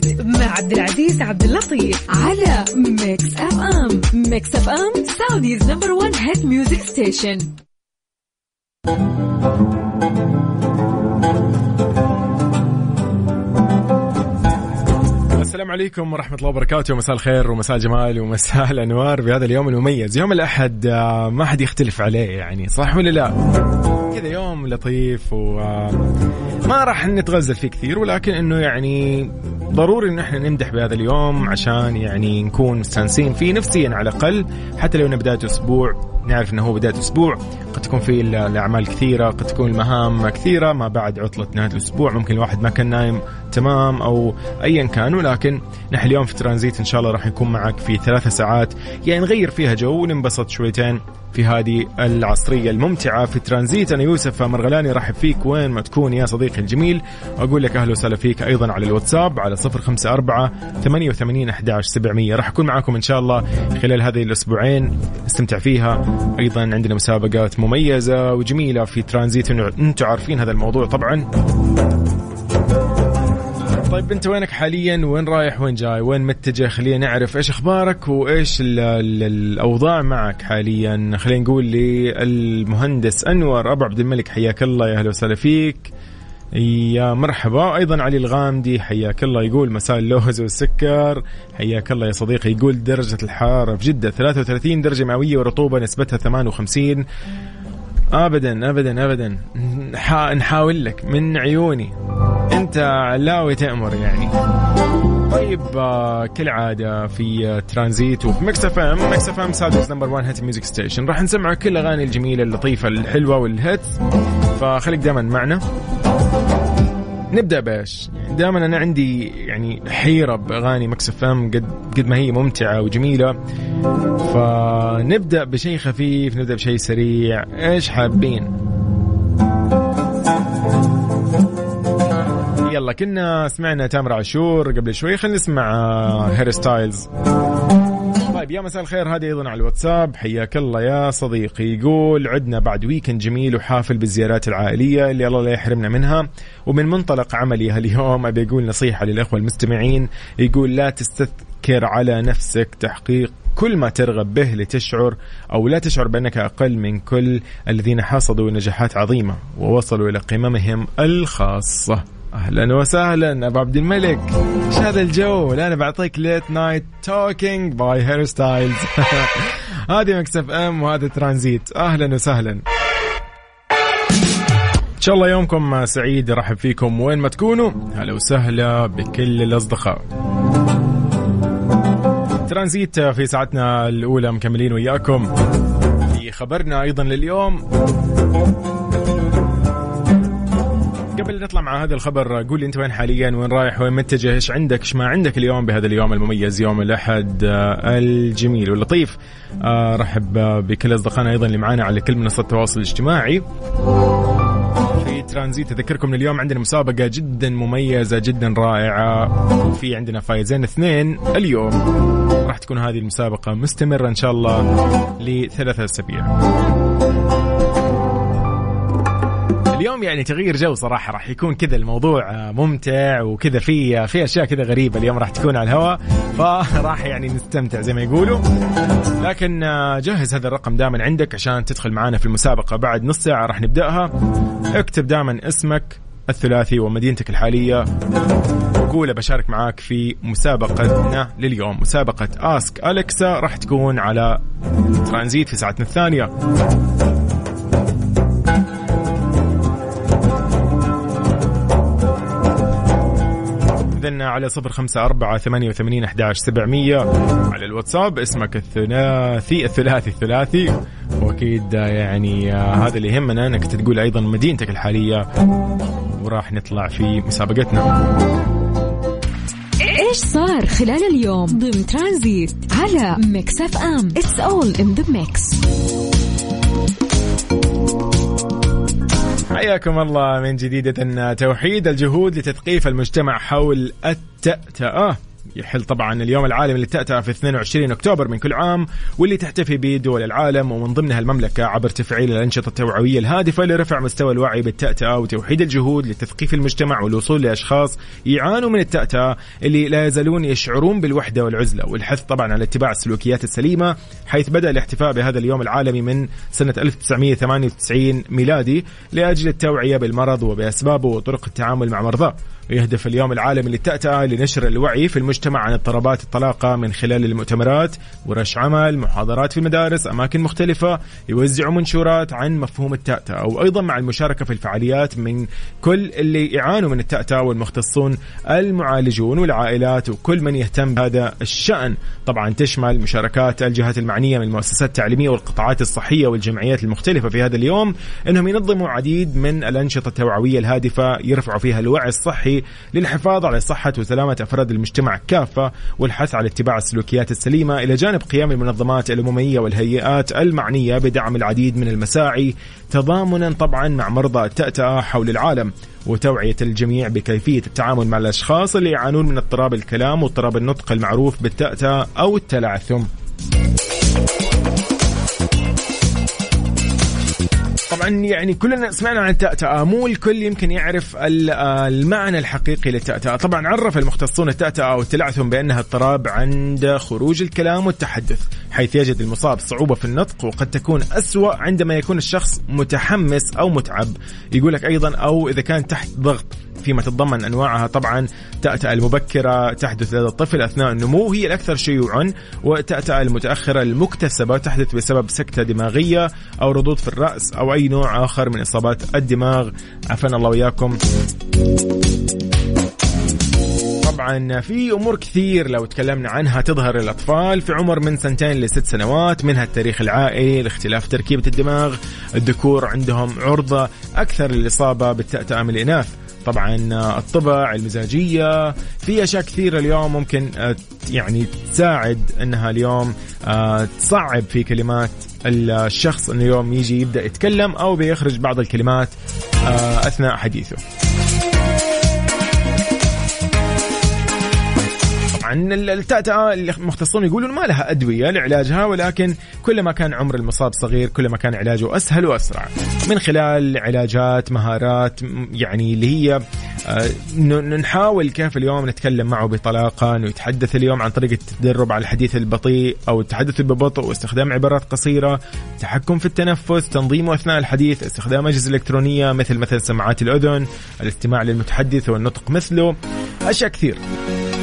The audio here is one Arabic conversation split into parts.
ترانزيت مع عبد العزيز عبد اللطيف على ميكس اف ام ميكس اف ام Saudi's number 1 hit music station السلام عليكم ورحمة الله وبركاته. مساء الخير ومساء الجمال ومساء الأنوار بهذا اليوم المميز. يوم الأحد آه، ما حد يختلف عليه يعني صح ولا لا؟ كذا يوم لطيف وما راح نتغزل فيه كثير ولكن إنه يعني ضروري إن إحنا نمدح بهذا اليوم عشان يعني نكون مستانسين فيه نفسيا على الأقل. حتى لو إنه بداية أسبوع نعرف إنه هو بداية أسبوع قد تكون في الأعمال كثيرة قد تكون المهام كثيرة ما بعد عطلة نهاية الأسبوع. ممكن الواحد ما كان نايم تمام أو ايا كان ولكن نحن اليوم في ترانزيت إن شاء الله راح نكون معك في ثلاثة ساعات. يعني نغير فيها جو وننبسط شويتين في هذه العصرية الممتعة في ترانزيت. أنا يوسف مرغلاني رحب فيك وين ما تكون يا صديقي الجميل. وأقول لك أهلا وسهلا فيك أيضا على الواتساب على صفر خمسة أربعة ثمانية وثمانين أحداش سبعمية. راح أكون معاكم إن شاء الله خلال هذه الأسبوعين. نستمتع فيها. أيضا عندنا مسابقات مميزة وجميلة في ترانزيت أنتم عارفين هذا الموضوع طبعا. طيب انت وينك حاليا؟ وين رايح؟ وين جاي؟ وين متجه؟ خلينا نعرف إيش أخبارك وإيش ال ال الأوضاع معك حاليا. خلينا نقول لي المهندس أنور أبو عبد الملك حياك الله يا أهلا وسهلا فيك. يا مرحبا. أيضا علي الغامدي حياك الله يقول مساء اللوز والسكر. حياك الله يا صديقي يقول درجة الحرارة في جدة 33 درجة مئوية ورطوبة نسبتها 58 ابدا ابدا ابدا. نحاول لك من عيوني. انت علاوي تأمر يعني. طيب آه كالعادة في ترانزيت وفي ميكس اف ام ميكس اف ام Saudi's number 1 hit music station. راح نسمع كل الاغاني الجميلة اللطيفة الحلوة وال hits فخليك دائما معنا. نبدأ بإيش؟ يعني دائما أنا عندي يعني حيرة بأغاني مكس اف ام قد قد ما هي ممتعة وجميلة. فنبدأ بشيء خفيف نبدأ بشيء سريع. إيش حابين؟ يلا كنا سمعنا تامر عاشور قبل شوي. خلينا نسمع هاري ستايلز. طيب يا مساء الخير. هذه أيضا على الواتساب. حياك الله يا صديقي. يقول عدنا بعد weekend جميل وحافل بالزيارات العائلية اللي الله لا يحرمنا منها. ومن منطلق عملي هاليوم أبي أقول نصيحة للإخوة المستمعين. يقول لا تستذكر على نفسك تحقيق كل ما ترغب به لتشعر أو لا تشعر بأنك أقل من كل الذين حصدوا نجاحات عظيمة ووصلوا إلى قممهم الخاصة. أهلا وسهلا. أبو عبد الملك إيش هذا الجو. لا أنا بعطيك Late Night Talking by هاري ستايلز هذه مكس اف إم وهذا ترانزيت. أهلا وسهلا. إن شاء الله يومكم سعيد. ارحب فيكم وين ما تكونوا. هلا وسهلا بكل الأصدقاء. ترانزيت في ساعتنا الأولى مكملين وياكم في خبرنا أيضا لليوم. قبل نطلع مع هذا الخبر قول لي أنت وين حاليا؟ وين رايح؟ وين متجه؟ إيش عندك؟ إيش ما عندك اليوم بهذا اليوم المميز؟ يوم الأحد آه، الجميل واللطيف. آه، رحب بكل أصدقائنا أيضا اللي معانا على كل منصات التواصل الاجتماعي. في ترانزيت أذكركم اليوم عندنا مسابقة جدا مميزة جدا رائعة. وفي عندنا فايزين اثنين اليوم. راح تكون هذه المسابقة مستمرة إن شاء الله لثلاثة أسابيع. اليوم يعني تغيير جو صراحة راح يكون كذا الموضوع ممتع وكذا في في أشياء كذا غريبة اليوم راح تكون على الهواء فراح يعني نستمتع زي ما يقولوا. لكن جهز هذا الرقم دائما عندك عشان تدخل معنا في المسابقة بعد نص ساعة راح نبدأها. اكتب دائما اسمك الثلاثي ومدينتك الحالية. وقول بشارك معاك في مسابقتنا لليوم. مسابقة اسك أليكسا راح تكون على ترانزيت في ساعتنا الثانية. إذن على صفر خمسة أربعة ثمانية وثمانين أحداش سبعمية. على الواتساب اسمك الثلاثي الثلاثي الثلاثي. وأكيد يعني هذا اللي يهمنا أنك تقول أيضا مدينتك الحالية. وراح نطلع في مسابقتنا. إيش صار خلال اليوم ضمن ترانزيت على ميكس أف أم؟ It's all in the mix حياكم الله من جديد توحيد الجهود لتثقيف المجتمع حول التأتأة. يحل طبعا اليوم العالمي للتأتأة في 22 أكتوبر من كل عام واللي تحتفي به دول العالم ومن ضمنها المملكة عبر تفعيل الأنشطة التوعوية الهادفة لرفع مستوى الوعي بالتأتأة وتوحيد الجهود لتثقيف المجتمع والوصول لأشخاص يعانوا من التأتأة اللي لا يزالون يشعرون بالوحدة والعزلة. والحث طبعا على اتباع السلوكيات السليمة حيث بدأ الاحتفاء بهذا اليوم العالمي من سنة 1998 ميلادي لأجل التوعية بالمرض وبأسبابه وطرق التعامل مع مرضاه. ويهدف اليوم العالمي للتأتأة لنشر الوعي في المجتمع عن اضطرابات الطلاقة من خلال المؤتمرات ورش عمل محاضرات في المدارس أماكن مختلفة يوزعوا منشورات عن مفهوم التأتأة وأيضا مع المشاركة في الفعاليات من كل اللي يعانوا من التأتأة والمختصون المعالجون والعائلات وكل من يهتم بهذا الشأن. طبعا تشمل مشاركات الجهات المعنية من المؤسسات التعليمية والقطاعات الصحية والجمعيات المختلفة في هذا اليوم أنهم ينظموا عديد من الأنشطة التوعوية الهادفة يرفعوا فيها الوعي الصحي للحفاظ على صحة وسلامة أفراد المجتمع كافة والحث على اتباع السلوكيات السليمة إلى جانب قيام المنظمات الأممية والهيئات المعنية بدعم العديد من المساعي تضامنا طبعا مع مرضى التأتأة حول العالم وتوعية الجميع بكيفية التعامل مع الأشخاص اللي يعانون من اضطراب الكلام واضطراب النطق المعروف بالتأتأة أو التلعثم. طبعا يعني كلنا سمعنا عن التأتأة مو الكل يمكن يعرف المعنى الحقيقي للتأتأة طبعا عرف المختصون التأتأة والتلعثم بأنها اضطراب عند خروج الكلام والتحدث. حيث يجد المصاب صعوبة في النطق وقد تكون أسوأ عندما يكون الشخص متحمس أو متعب. يقول لك أيضا أو إذا كان تحت ضغط فيما تتضمن أنواعها طبعا تأتأة المبكرة تحدث لدى الطفل أثناء النمو هي الأكثر شيوعا وتأتأة المتأخرة المكتسبة تحدث بسبب سكتة دماغية أو ردود في الرأس أو أي نوع آخر من إصابات الدماغ. عافانا الله وياكم طبعا في أمور كثير لو تكلمنا عنها تظهر الأطفال في عمر من سنتين لست سنوات منها التاريخ العائلي الاختلاف تركيبة الدماغ الذكور عندهم عرضة أكثر للإصابة بالتأتأة من الإناث. طبعا الطبع المزاجية في أشياء كثيرة اليوم ممكن آه، يعني تساعد إنها اليوم آه، تصعب في كلمات الشخص إنه اليوم يجي يبدأ يتكلم أو بيخرج بعض الكلمات آه، أثناء حديثه. طبعا التأتأة المختصون يقولون ما لها أدوية لعلاجها ولكن كلما كان عمر المصاب صغير كلما كان علاجه أسهل وأسرع. من خلال علاجات مهارات يعني اللي هي آه، نحاول كيف اليوم نتكلم معه بطلاقة إنه يتحدث اليوم عن طريقة التدرب على الحديث البطيء أو التحدث ببطء واستخدام عبارات قصيرة تحكم في التنفس تنظيمه أثناء الحديث استخدام أجهزة إلكترونية مثل مثل سماعات الأذن الاستماع للمتحدث والنطق مثله. أشياء كثير.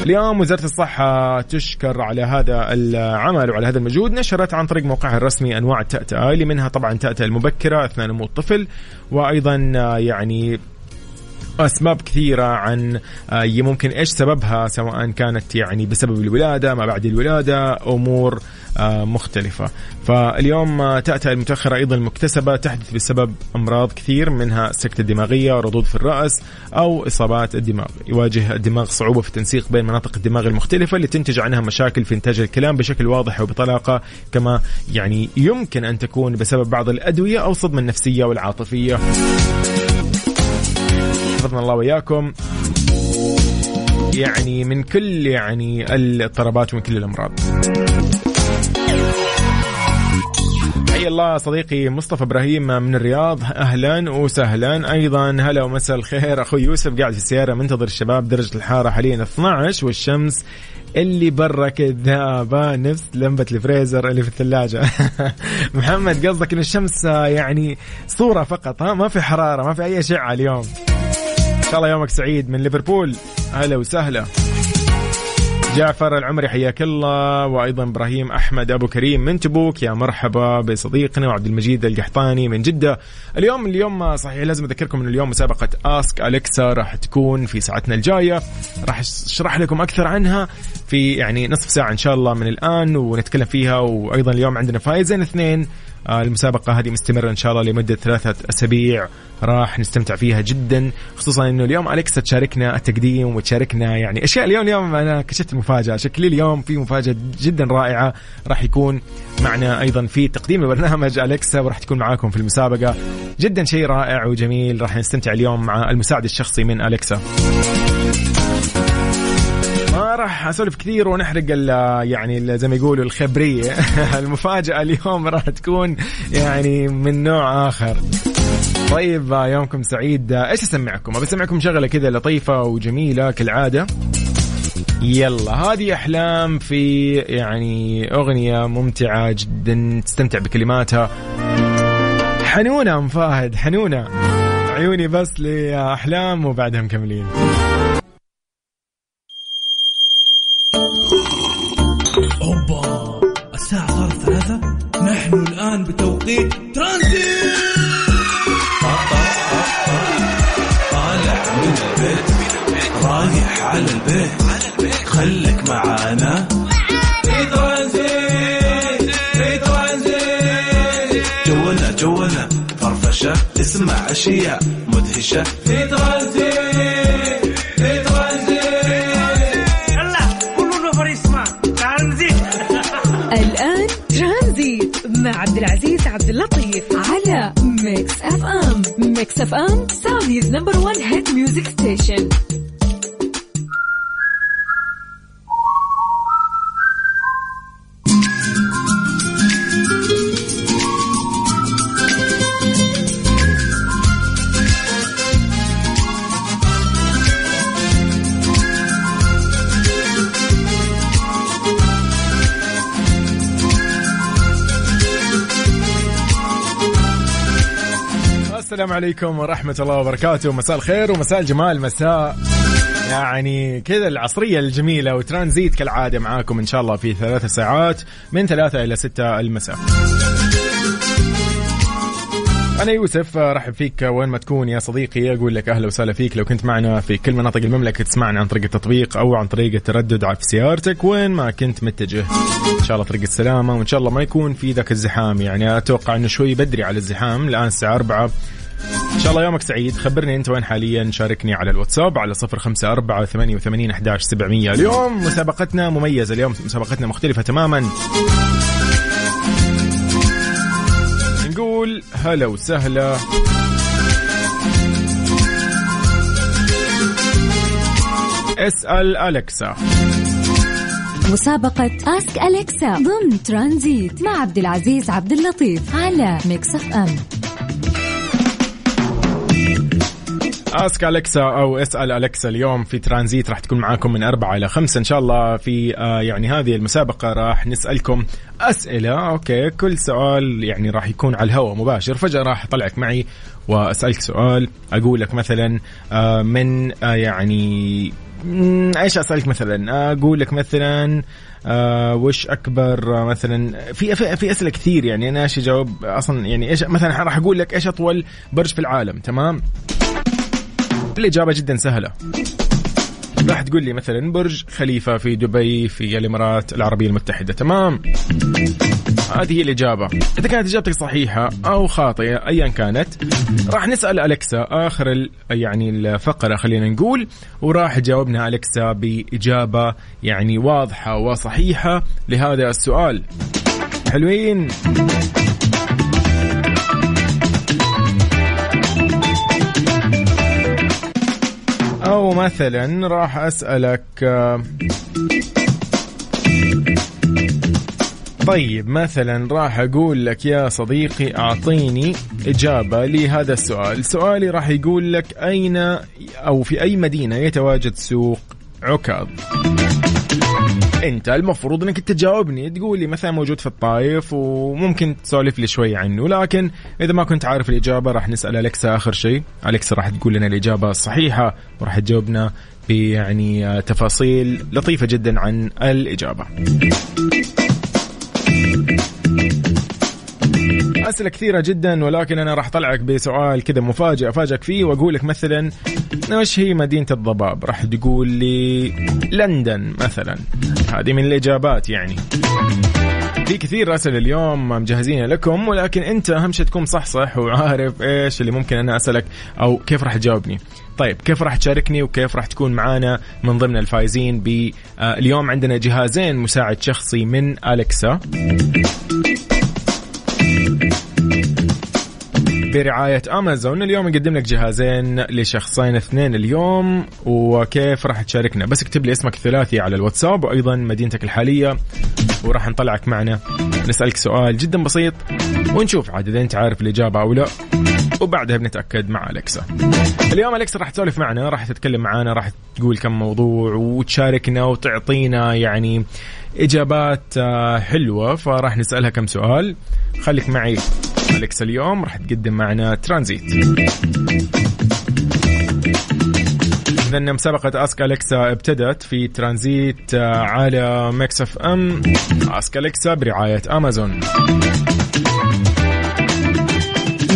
اليوم وزارة الصحة تشكر على هذا العمل وعلى هذا المجهود. نشرت عن طريق موقعها الرسمي أنواع التأتأة. اللي منها طبعا تأتأة المبكرة أثناء نمو الطفل وأيضا يعني أسباب كثيرة عن آه، ممكن إيش سببها سواء كانت يعني بسبب الولادة ما بعد الولادة أمور آه، مختلفة. فاليوم آه، تأتأ المتأخرة أيضا المكتسبة تحدث بسبب أمراض كثير منها السكتة الدماغية ردود في الرأس أو إصابات الدماغ. يواجه الدماغ صعوبة في التنسيق بين مناطق الدماغ المختلفة اللي تنتج عنها مشاكل في إنتاج الكلام بشكل واضح وبطلاقة كما يعني يمكن أن تكون بسبب بعض الأدوية أو الصدمة النفسية والعاطفية. حفظنا الله وياكم يعني من كل يعني الاضطرابات ومن كل الأمراض. حي الله صديقي مصطفى إبراهيم من الرياض. أهلا وسهلا. أيضا هلا ومساء الخير. أخوي يوسف قاعد في السيارة. منتظر الشباب درجة الحراره حاليا 12 والشمس اللي برا كذابة نفس لمبة الفريزر اللي في الثلاجة. محمد قصدك إن الشمس يعني صورة فقط ها؟ ما في حرارة ما في أي أشعة اليوم. إن شاء الله يومك سعيد. من ليفربول أهلا وسهلا. جعفر العمري حياك الله. وأيضا إبراهيم أحمد أبو كريم من تبوك. يا مرحبا بصديقنا وعبد المجيد القحطاني من جدة. اليوم اليوم صحيح لازم أذكركم ان اليوم مسابقة اسك اليكسا راح تكون في ساعتنا الجاية. راح أشرح لكم أكثر عنها في يعني نصف ساعة إن شاء الله من الآن ونتكلم فيها. وأيضا اليوم عندنا فائزين اثنين المسابقة هذه مستمرة إن شاء الله لمدة ثلاثة أسابيع. راح نستمتع فيها جدا خصوصا إنه اليوم اليكسا تشاركنا التقديم وتشاركنا يعني أشياء. اليوم اليوم أنا كشفت المفاجاه شكلي اليوم في مفاجأة جدا رائعة راح يكون معنا أيضا في تقديم البرنامج أليكسا وراح تكون معاكم في المسابقة. جدا شيء رائع وجميل. راح نستمتع اليوم مع المساعد الشخصي من أليكسا. راح أسولف كثير ونحرق يعني زي ما يقولوا الخبرية. المفاجأة اليوم راح تكون يعني من نوع آخر. طيب يومكم سعيد. إيش أسمعكم؟ أبي أسمعكم شغلة كذا لطيفة وجميلة كالعادة. يلا هذه أحلام في يعني أغنية ممتعة جدا تستمتع بكلماتها. حنونة أم فهد حنونة. عيوني بس لأحلام وبعدها مكملين. بتوقيت ترانزيت. طالع من البيت رايح على البيت خليك معانا. في ترانزيت في ترانزيت جولنا فرفشة اسمع أشياء مدهشة. في ترانزيت العزيز عبد اللطيف على ميكس اف ام ميكس اف ام Saudi's number 1 hit music station السلام عليكم ورحمة الله وبركاته. مساء الخير ومساء الجمال. مساء يعني كذا العصرية الجميلة وترانزيت كالعادة معاكم إن شاء الله في ثلاث ساعات من ثلاثة إلى ستة المساء. أنا يوسف رحب فيك وين ما تكون يا صديقي. أقول لك أهلا وسهلا فيك. لو كنت معنا في كل مناطق المملكة تسمعنا عن طريق التطبيق أو عن طريق التردد في سيارتك وين ما كنت متجه. إن شاء الله طريق السلامة وإن شاء الله ما يكون في ذاك الزحام. يعني أتوقع أنه شوي بدري على الزحام. الآن الساعة 4 إن شاء الله يومك سعيد. خبرني أنت وين حاليا. شاركني على الواتساب على صفر خمسة أربعة ثمانية وثمانين أحداش سبعمية. اليوم مسابقتنا مميزة. اليوم مسابقتنا مختلفة تماما. نقول هلا وسهلا. اسأل أليكسا. مسابقة Ask اليكسا ضمن ترانزيت مع عبد العزيز عبد اللطيف على ميكس اف ام آسك أليكسا أو اسأل أليكسا اليوم في ترانزيت راح تكون معاكم من أربعة إلى خمسة. إن شاء الله في آه يعني هذه المسابقة راح نسألكم أسئلة. أوكي كل سؤال يعني راح يكون على الهواء مباشر. فجأة راح أطلعك معي وأسألك سؤال. أقول لك مثلا آه من آه يعني إيش أسألك مثلا؟ أقول لك مثلا آه وش أكبر مثلا في في أسئلة كثير يعني أنا إيش أجاوب؟ أصلا يعني إيش مثلا راح أقول لك إيش أطول برج في العالم تمام؟ الإجابة جدا سهلة. راح تقول لي مثلا برج خليفة في دبي في الإمارات العربية المتحدة. تمام. هذه هي الإجابة. إذا كانت إجابتك صحيحة أو خاطئة أيا كانت راح نسأل أليكسا آخر يعني الفقرة خلينا نقول وراح تجاوبنا أليكسا بإجابة يعني واضحة وصحيحة لهذا السؤال. حلوين. أو مثلا راح أسألك طيب مثلا راح أقول لك يا صديقي أعطيني إجابة لهذا السؤال. سؤالي راح يقول لك أين أو في أي مدينة يتواجد سوق عكاظ؟ انت المفروض انك تجاوبني تقول لي مثلا موجود في الطايف وممكن تسولف لي شوي عنه لكن إذا ما كنت عارف الإجابة راح نسأل الكسا آخر شيء. الكسا راح تقول لنا الإجابة الصحيحة وراح تجاوبنا بيعني تفاصيل لطيفة جدا عن الإجابة. أسئلة كثيرة جدا ولكن أنا راح أطلعك بسؤال كذا مفاجئ أفاجئك فيه وأقول لك مثلا وش هي مدينة الضباب؟ راح تقول لي لندن مثلا. هذه من الإجابات يعني. في كثير أسئلة اليوم مجهزينها لكم ولكن أنت أهم شيء تكون صح صح وعارف إيش اللي ممكن أنا أسألك أو كيف راح تجاوبني. طيب كيف راح تشاركني وكيف راح تكون معانا من ضمن الفايزين ب اليوم عندنا جهازين مساعد شخصي من الكسا برعاية أمازون اليوم نقدم لك جهازين لشخصين اثنين اليوم وكيف راح تشاركنا؟ بس اكتب لي اسمك الثلاثي على الواتساب وأيضا مدينتك الحالية وراح نطلعك معنا. نسألك سؤال جدا بسيط ونشوف عاد إذا أنت عارف الإجابة أو لا وبعدها بنتأكد مع أليكسا. اليوم أليكسا راح تسولف معنا راح تتكلم معنا راح تقول كم موضوع وتشاركنا وتعطينا يعني إجابات آه، حلوة فراح نسألها كم سؤال. خليك معي. أليكسا اليوم راح تقدم معنا ترانزيت. إذا مسابقة Ask أليكسا ابتدت في ترانزيت آه، على ميكس اف ام. Ask أليكسا برعاية أمازون.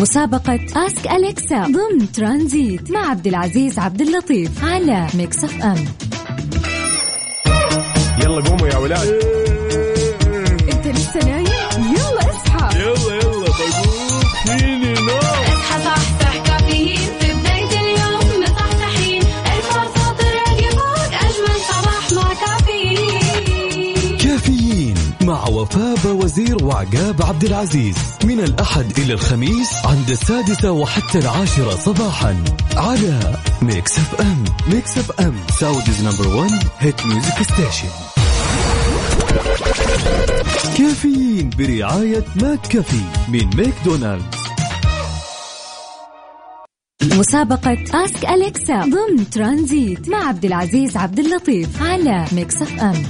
مسابقة Ask أليكسا ضمن ترانزيت مع عبد العزيز عبد اللطيف على ميكس اف ام. يلا قوموا يا أولاد انت لسه نايم؟ يلا اصحى. يلا يلا بقوم فيني نوم اصحى صحصح كافيين. في بداية اليوم مصحصحين الفرصة تراقي فوق أجمل صباح مع كافيين. كافيين مع وفاء وزير وعقاب عبد العزيز. من الأحد إلى الخميس عند السادسة وحتى العاشرة صباحا. على Mix FM Mix FM Saudi's number 1 hit music station كافيين برعاية McCafé من ماكدونالدز. مسابقة Ask Alexa ضمن ترانزيت مع عبد العزيز عبد اللطيف على Mix FM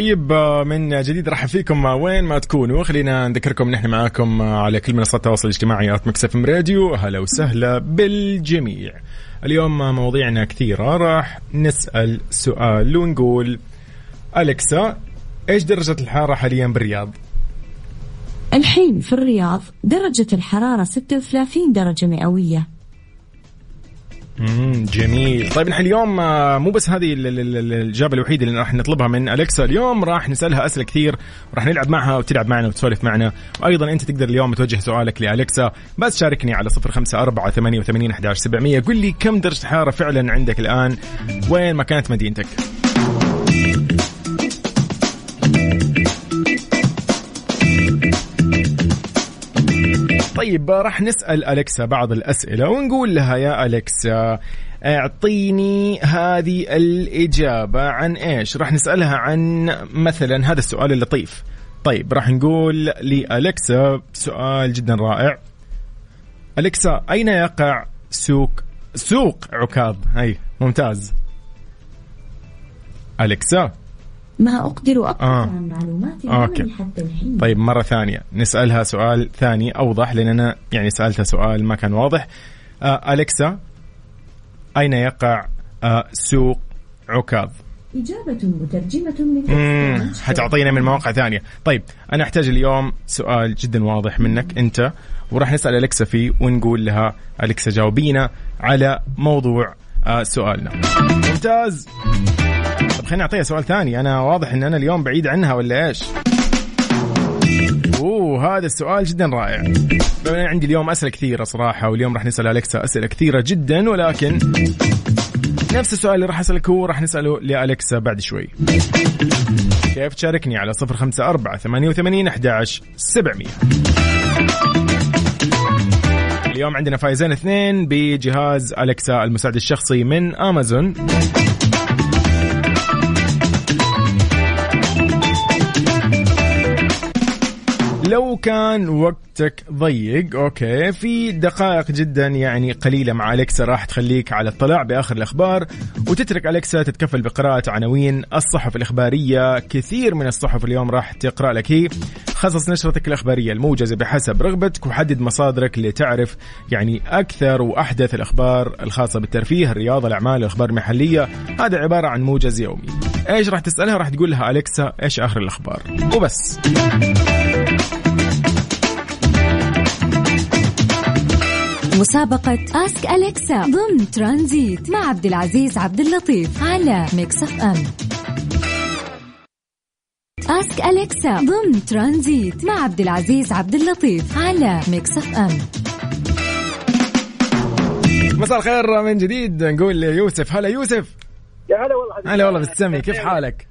طيب آه، من جديد رحب فيكم آه، وين ما تكونوا. خلينا نذكركم نحن معاكم آه، على كل منصات التواصل الاجتماعي آت مكسف راديو. أهلا وسهلا بالجميع. اليوم مواضيعنا كثيرة. راح نسأل سؤال ونقول أليكسا إيش درجة الحرارة حاليا بالرياض؟ الحين في الرياض درجة الحرارة 36 درجة مئوية. جميل. طيب نحن اليوم آه، مو بس هذه ال- ال- ال- الإجابة الوحيدة اللي راح نطلبها من أليكسا اليوم راح نسألها أسئلة كثير وراح نلعب معها وتلعب معنا وتسولف معنا. وأيضا أنت تقدر اليوم توجه سؤالك لأليكسا بس شاركني على صفر خمسة أربعة ثمانية وثمانين أحداش سبعمية. قل لي كم درجة حرارة فعلا عندك الآن؟ وين ما كانت مدينتك؟ طيب راح نسأل أليكسا بعض الأسئلة ونقول لها يا أليكسا أعطيني هذه الإجابة عن إيش؟ راح نسألها عن مثلا هذا السؤال اللطيف. طيب راح نقول لأليكسا سؤال جدا رائع. أليكسا أين يقع سوق سوق عكاظ؟ أي ممتاز. أليكسا؟ ما أقدر أبحث آه. عن معلومات أوكي. حتى الحين. طيب مرة ثانية. نسألها سؤال ثاني أوضح لأن أنا يعني سألتها سؤال ما كان واضح. آه أليكسا أين يقع آه سوق عكاظ؟ إجابة مترجمة من. حتعطينا من مواقع ثانية. طيب أنا أحتاج اليوم سؤال جدا واضح منك أنت وراح نسأل أليكسا فيه ونقول لها أليكسا جاوبينا على موضوع آه سؤالنا. ممتاز! طب خليني أعطيها سؤال ثاني. أنا واضح أن أنا اليوم بعيد عنها ولا إيش؟ أوه هذا السؤال جدا رائع. أن عندي اليوم أسئلة كثيرة صراحة واليوم راح نسأل أليكسا أسئلة كثيرة جدا ولكن نفس السؤال اللي راح أسألك هو راح نسأله لالكسا بعد شوي. كيف تشاركني على صفر خمسة أربعة ثمانية وثمانين أحداش سبعمية. اليوم عندنا فايزين اثنين بجهاز أليكسا المساعد الشخصي من أمازون. لو كان وقتك ضيق أوكي في دقائق جدا يعني قليلة مع أليكسا راح تخليك على اطلاع بآخر الأخبار وتترك أليكسا تتكفل بقراءة عناوين الصحف الإخبارية. كثير من الصحف اليوم راح تقرأ لك هي خصص نشرتك الإخبارية الموجزة بحسب رغبتك وحدد مصادرك لتعرف يعني أكثر وأحدث الأخبار الخاصة بالترفيه الرياضة الأعمال الأخبار المحلية. هذا عبارة عن موجز يومي. إيش راح تسألها؟ راح تقول لها أليكسا إيش آخر الأخبار؟ وبس. مسابقة Ask Alexa ضمن ترانزيت مع عبد العزيز عبد اللطيف على Mix FM Ask Alexa ضمن ترانزيت مع عبد العزيز عبد اللطيف على Mix FM مساء الخير من جديد نقول ليوسف هلا يوسف. يا هلا والله. هلا والله بالسمي. كيف حالك؟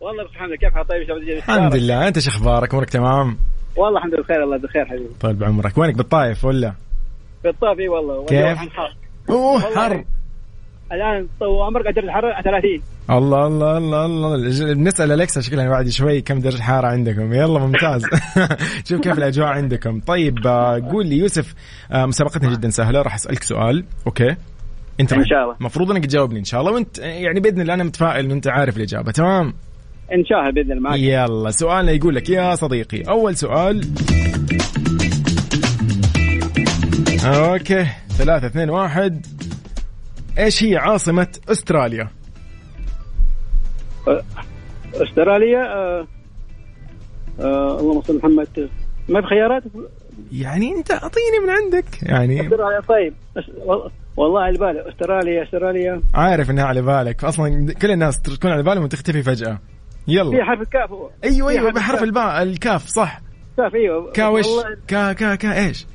والله الحمد لله. كيف حالك؟ طيب شباب الحمد؟ لله. أنت شو أخبارك؟ أمورك تمام؟ والله الحمد لله. بخير الله بخير حبيبي. طيب بعمرك. وينك؟ بالطايف ولا؟ في الطايف إي والله. كيف؟ أوه حر. الآن تو عمرك درجه الحراره 30 الله الله الله الله. بنسأل Alexa شكلها بعد شوي كم درجة حرارة عندكم. يلا ممتاز. شوف كيف الأجواء عندكم. طيب آه، قول لي يوسف آه، مسابقتنا جدا سهلة. راح أسألك سؤال. okay. أنت إن شاء الله. المفروض إنك تجاوبني إن شاء الله. وأنت يعني بإذن الله أنا متفائل انه انت عارف الإجابة. تمام؟ إن شاء الله بإذن الله معك. يلا سؤالنا يقول لك يا صديقي. أول سؤال. أوكي. ثلاثة اثنين واحد. إيش هي عاصمة أستراليا؟ أستراليا آه آه اللهم صل محمد. ما في خيارات يعني أنت أعطيني من عندك. يعني أستراليا طيب. والله على بالي. أستراليا أستراليا. عارف إنها على بالك. أصلا كل الناس تكون على بالهم وتختفي فجأة. في يلا حرف الكاف هو. أيوه في أيوه حرف بحرف. الباء الكاف صح. كاف أيوه. كا وش والله. كا كا كا إيش؟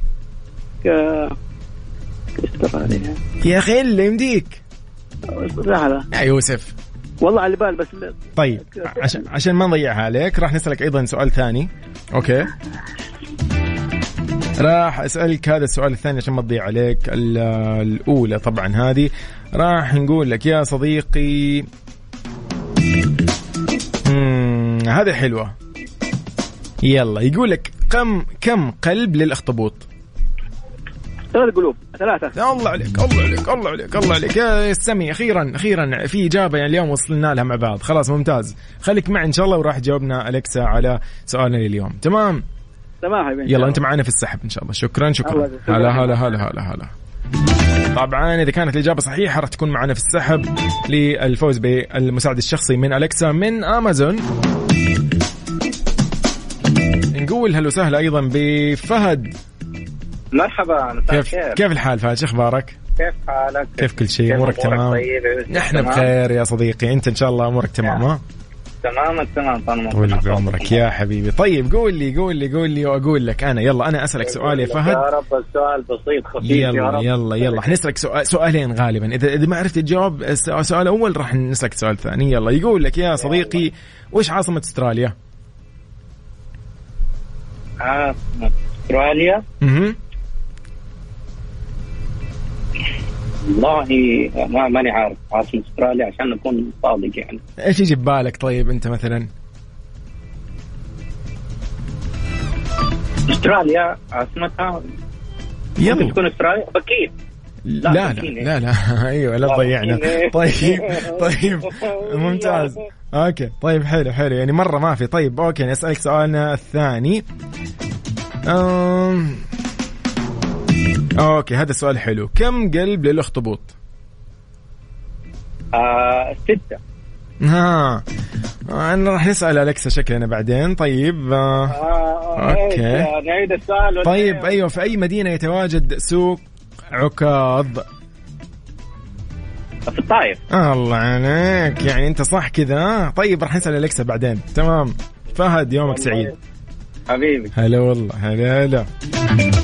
كا استراليا يا أخي اللي يمديك. سهلة يا يوسف. والله على بالي بس طيب عشان عشان ما نضيعها عليك راح نسألك أيضا سؤال ثاني. أوكي. راح أسألك هذا السؤال الثاني عشان ما تضيع عليك. ال- الأولى طبعا هذه. راح نقول لك يا صديقي هذه حلوة. يلا يقول لك كم كم قلب للأخطبوط؟ ثلاث قلوب ثلاثة. الله عليك الله عليك الله عليك الله عليك. يا سمي أخيرا أخيرا في إجابة يعني اليوم وصلنا لها مع بعض. خلاص ممتاز. خليك معي إن شاء الله وراح جاوبنا الكسا على سؤالنا لليوم. تمام؟ تمام حبيبي. إن يلا. أنت معنا في السحب إن شاء الله. شكرا شكرا. هلا هلا هلا هلا هلا. طبعا إذا كانت الإجابة صحيحة راح تكون معنا في السحب للفوز بالمساعد الشخصي من الكسا من أمازون. نقول هلا وسهلا أيضا بفهد. مرحبا مساء كيف الخير. كيف الحال شو أخبارك؟ كيف حالك؟ كيف كل شيء؟ أمورك تمام؟ طيب نحن؟ بخير يا صديقي. أنت إن شاء الله أمورك تمام ها؟ تمام تمام طال طول بعمرك يا حبيبي. طيب قول لي قول لي قول لي وأقول لك. أنا يلا أنا أسألك سؤال يا يا فهد. رب السؤال بسيط خفيف يا يلا رب. يلا يلا. حنسالك سؤال سؤالين غالبا. إذا إذا ما عرفت تجاوب السؤال الأول راح نسألك سؤال ثاني. يلا يقول لك يا صديقي وش عاصمة أستراليا؟ عاصمة أستراليا؟ أها. والله ما ماني عارف عاصمة استراليا عشان نكون صادق يعني. إيش يجي ببالك طيب أنت مثلا؟ استراليا عاصمتها يلا. تكون استراليا؟ بكين. لا لا. لا لا أيوه لا تضيعنا. طيب طيب. ممتاز. okay. طيب حلو حلو. يعني مرة ما في. طيب okay نسالك سؤالنا الثاني. أم... okay هذا سؤال حلو. كم قلب للأخطبوط؟ آه ستة. ها. أنا راح نسال Alexa شكلنا بعدين. طيب آه. آه okay. إيش؟ نعيد السؤال ولا طيب إيه؟ أيوه في أي مدينة يتواجد سوق عكاظ في الطايف الله عليك يعني أنت صح كذا. طيب راح نسأل Alexa بعدين. تمام. فهد يومك سعيد. حبيبي. هلا والله هلا هلا.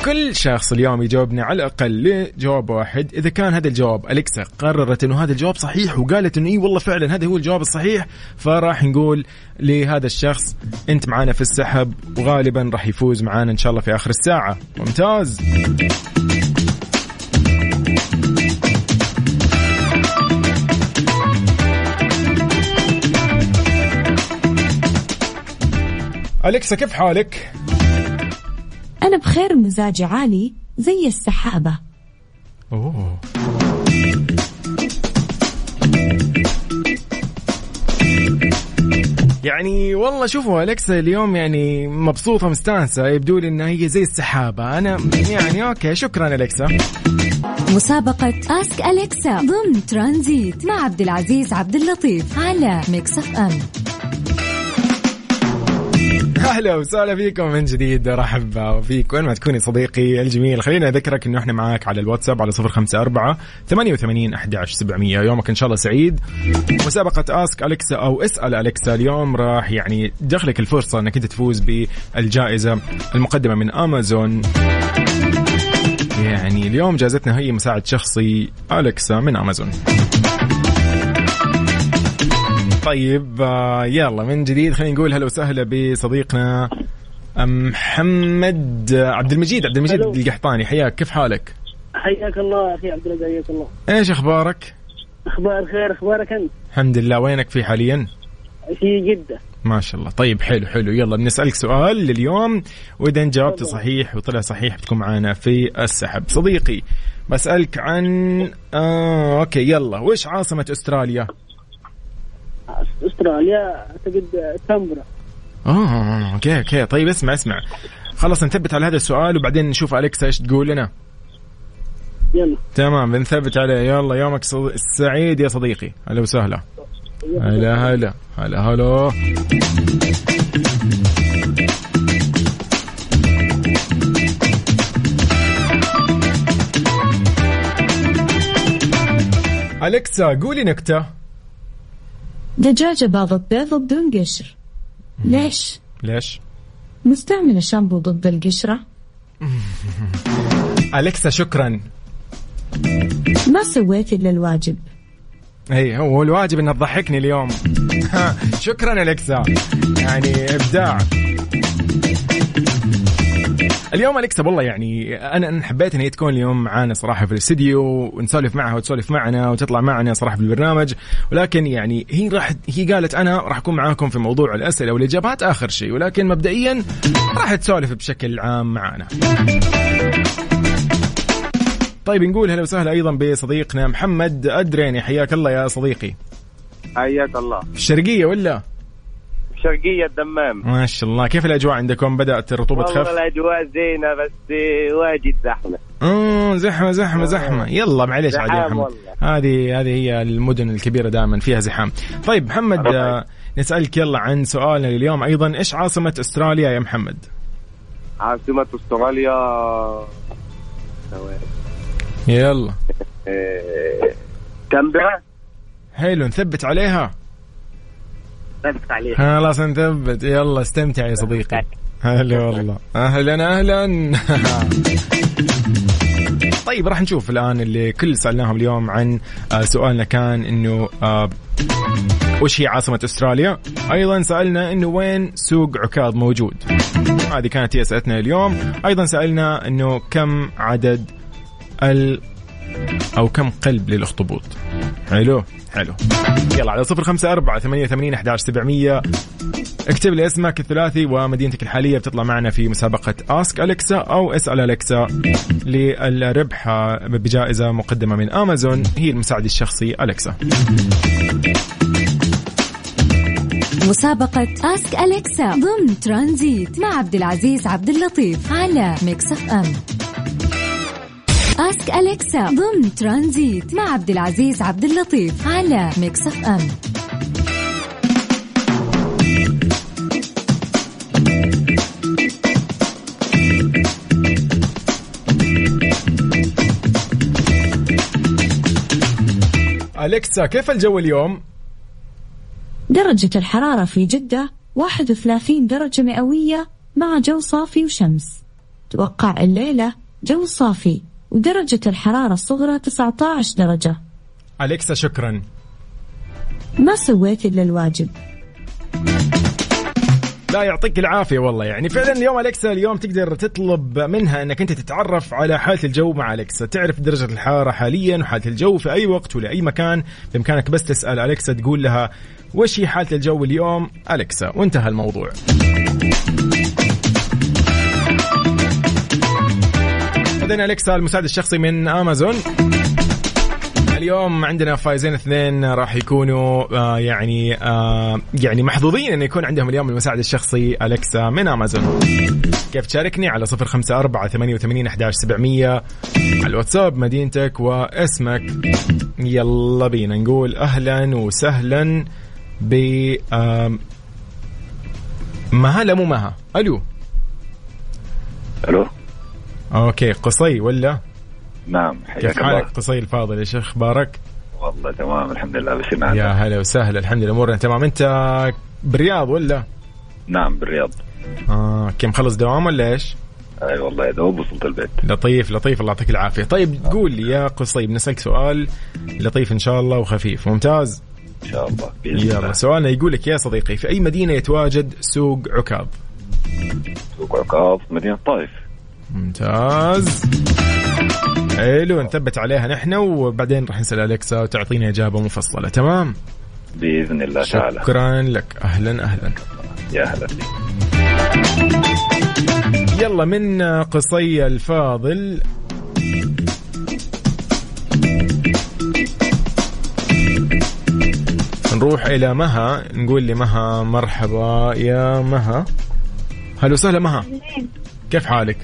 كل شخص اليوم يجاوبنا على الأقل لجواب واحد. إذا كان هذا الجواب Alexa قررت إنه هذا الجواب صحيح وقالت إنه إي والله فعلا هذا هو الجواب الصحيح فراح نقول لهذا الشخص أنت معانا في السحب وغالبا راح يفوز معانا إن شاء الله في آخر الساعة. ممتاز. أليكسا كيف حالك؟ أنا بخير مزاجي عالي زي السحابة. أوه. يعني والله شوفوا Alexa اليوم يعني مبسوطة مستانسة يبدو لي انها هي زي السحابة. أنا يعني okay شكرا Alexa مسابقة Ask Alexa ضمن ترانزيت مع عبد العزيز عبد اللطيف على Mix FM أهلا وسهلا فيكم من جديد. أرحب فيك وين ما تكوني صديقي الجميل. خليني أذكرك إنه إحنا معاك على الواتساب على صفر خمسة أربعة ثمانية وثمانين أحد سبعمية. يومك إن شاء الله سعيد. مسابقة اسك اليكسا أو اسأل اليكسا اليوم راح يعني دخلك الفرصة إنك أنت تفوز بالجائزة المقدمة من امازون يعني اليوم جائزتنا هي مساعد شخصي اليكسا من امازون طيب آه، يلا من جديد خلينا نقول هلا وسهلا بصديقنا محمد عبد المجيد عبد المجيد هلو. القحطاني حياك كيف حالك؟ حياك الله أخي عبد العزيز حياك الله إيش أخبارك؟ أخبار خير أخبارك أنت الحمد لله وينك في حاليا؟ في جدة ما شاء الله طيب حلو حلو يلا بنسألك سؤال لليوم وإذا إن جاوبت تفضل. صحيح وطلع صحيح بتكون معنا في السحب صديقي بسألك عن آه okay يلا وش عاصمة أستراليا؟ أستراليا أعتقد كامبرا. آه okay okay. طيب اسمع اسمع. خلص نثبت على هذا السؤال وبعدين نشوف أليكسا إيش تقول لنا. يلا. تمام بنثبت عليه. يلا يومك سعيد يا صديقي. هلا وسهلا. هلا هلا. هلا هلا. أليكسا قولي نكتة. دجاجة باضت بيض بدون قشر. ليش؟ ليش؟ مستعملة شامبو ضد القشرة. أليكسا شكرا. ما سويت إلا الواجب. اي هو الواجب انها تضحكني اليوم. شكرا أليكسا. يعني إبداع. اليوم اليكسا والله يعني أنا أنا حبيت إن هي تكون اليوم معانا صراحة في الاستديو ونسولف معها وتسولف معنا وتطلع معنا صراحة في البرنامج. ولكن يعني هي راح هي قالت أنا راح أكون معاكم في موضوع الأسئلة والإجابات آخر شيء ولكن مبدئيا راح تسولف بشكل عام معنا. طيب نقول هلا وسهلا أيضا بصديقنا محمد أدريني حياك الله يا صديقي. حياك الله. في الشرقيه ولا؟ شرقية الدمام. ما شاء الله. كيف الأجواء عندكم؟ بدأت الرطوبه والله تخف الأجواء زينة بس واجد زحمة. امم زحمة زحمة زحمة. يلا معليش عاد يا محمد. والله. هذه هذه هي المدن الكبيرة دائما فيها زحام. طيب محمد آه، نسألك يلا عن سؤالنا لليوم. أيضا إيش عاصمة أستراليا يا محمد؟ عاصمة أستراليا؟ يلا. إيه، كامبرا؟ حلو نثبت عليها. ثبت عليها خلاص نثبت يلا استمتع يا صديقي هلا والله أهلا أهلا طيب راح نشوف الآن اللي كل سألناهم اليوم عن آه، سؤالنا كان إنه آه، وش هي عاصمة أستراليا؟ أيضا سألنا إنه وين سوق عكاظ موجود؟ هذه كانت هي اسئلتنا اليوم، أيضا سألنا إنه كم عدد ال أو كم قلب للأخطبوط؟ حلو. حلو. يلا على صفر خمسة أربعة ثمانية وثمانين أحداش سبعمية. اكتب لي اسمك الثلاثي ومدينتك الحالية بتطلع معنا في مسابقة اسك أليكسا أو اسأل أليكسا للربح بجائزة مقدمة من أمازون هي المساعد الشخصي Alexa مسابقة Ask Alexa ضمن ترانزيت مع عبد العزيز عبد اللطيف على Mix FM Ask Alexa ضمن ترانزيت مع عبد العزيز عبد اللطيف على Mix FM Alexa كيف الجو اليوم؟ درجة الحرارة في جدة 31 درجة مئوية مع جو صافي وشمس. توقع الليلة جو صافي. ودرجة الحرارة الصغرى 19 درجة. Alexa شكرا. ما سويت إلا الواجب. لا يعطيك العافية والله. يعني فعلا اليوم Alexa اليوم تقدر تطلب منها إنك أنت تتعرف على حالة الجو مع Alexa. تعرف درجة الحرارة حاليا وحالة الجو في أي وقت ولا اي مكان. بإمكانك بس تسأل أليكسا تقول لها وش هي حالة الجو اليوم. أليكسا وانتهى الموضوع. بعدين اليكسا المساعد الشخصي من أمازون. اليوم عندنا فايزين اثنين راح يكونوا آه يعني آه يعني محظوظين انه يكون عندهم اليوم المساعد الشخصي الكسا من أمازون. كيف تشاركني على صفر خمسة أربعة ثمانية وثمانين أحداش سبعمية. على الواتساب مدينتك واسمك. يلا بينا نقول أهلا وسهلا ب مها لا مو مها. ألو. ألو. أوكي قصي ولا؟ نعم كيف حالك قصي الفاضل إيش أخبارك؟ والله تمام الحمد لله بس يا هلا وسهلا الحمد لله أمورنا تمام. أنت بالرياض ولا؟ نعم بالرياض. آه كم خلص دوام ولا إيش؟ أي والله يا دوب وصلت البيت. لطيف لطيف الله يعطيك العافية. طيب قول لي يا قصي بنسألك سؤال لطيف إن شاء الله وخفيف. ممتاز؟ إن شاء الله يلا سؤالنا يقول لك يا صديقي في أي مدينة يتواجد سوق عكاظ؟ سوق عكاظ مدينة الطائف ممتاز. حلو نثبت عليها نحن وبعدين راح نسأل الكسا وتعطينا إجابة مفصلة تمام؟ بإذن الله تعالى. شكرا لك. أهلا أهلا. يا هلا فيك يلا من قصي الفاضل. نروح إلى مها. نقول لمها مرحبا يا مها. هلا وسهلا مها. كيف حالك؟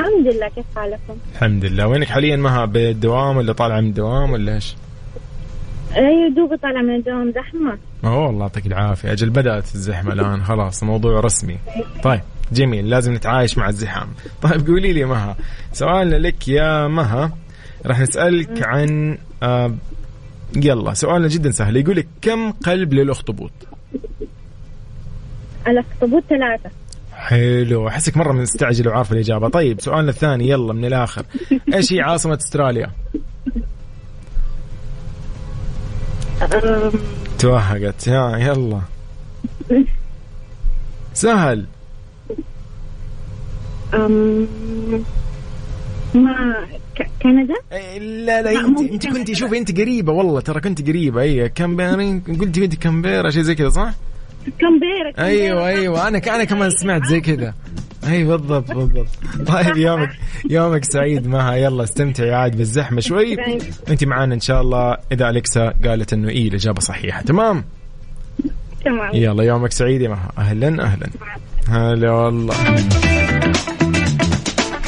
الحمد لله كيف حالكم؟ الحمد لله. وينك حاليا مها؟ بالدوام ولا طالعة من الدوام ولا إيش؟ أي دوب طالع من الدوام زحمة. أوه الله يعطيك العافية. أجل بدأت الزحمة الآن. خلاص موضوع رسمي. طيب جميل. لازم نتعايش مع الزحام. طيب قولي لي مها سؤالنا لك يا مها. راح نسألك عن آه يلا سؤالنا جدا سهل. يقول لك كم قلب للأخطبوط؟ الأخطبوط ثلاثة. حلو. أحسك مرة مستعجل وعارف الإجابة. طيب سؤالنا الثاني يلا من الآخر. إيش هي عاصمة أستراليا؟ توهقت. يا يلا. سهل. ما كندا؟ لا لا أنت أنت كنت شوفي أنت قريبة والله ترى كنت قريبة. اي كامبيرا قلتي انت كامبيرا شيء زي كذا صح؟ كامبيرا. أيوه أيوه. أنا أنا كمان سمعت زي كذا. أي بالضبط بالضبط. طيب يومك يومك سعيد مها. يلا استمتعي عاد بالزحمة شوي. انت معانا إن شاء الله. إذا الكسا قالت إنه اي الإجابة صحيحة. تمام؟ تمام. يلا يومك سعيد يا مها. أهلا أهلا. هلا والله.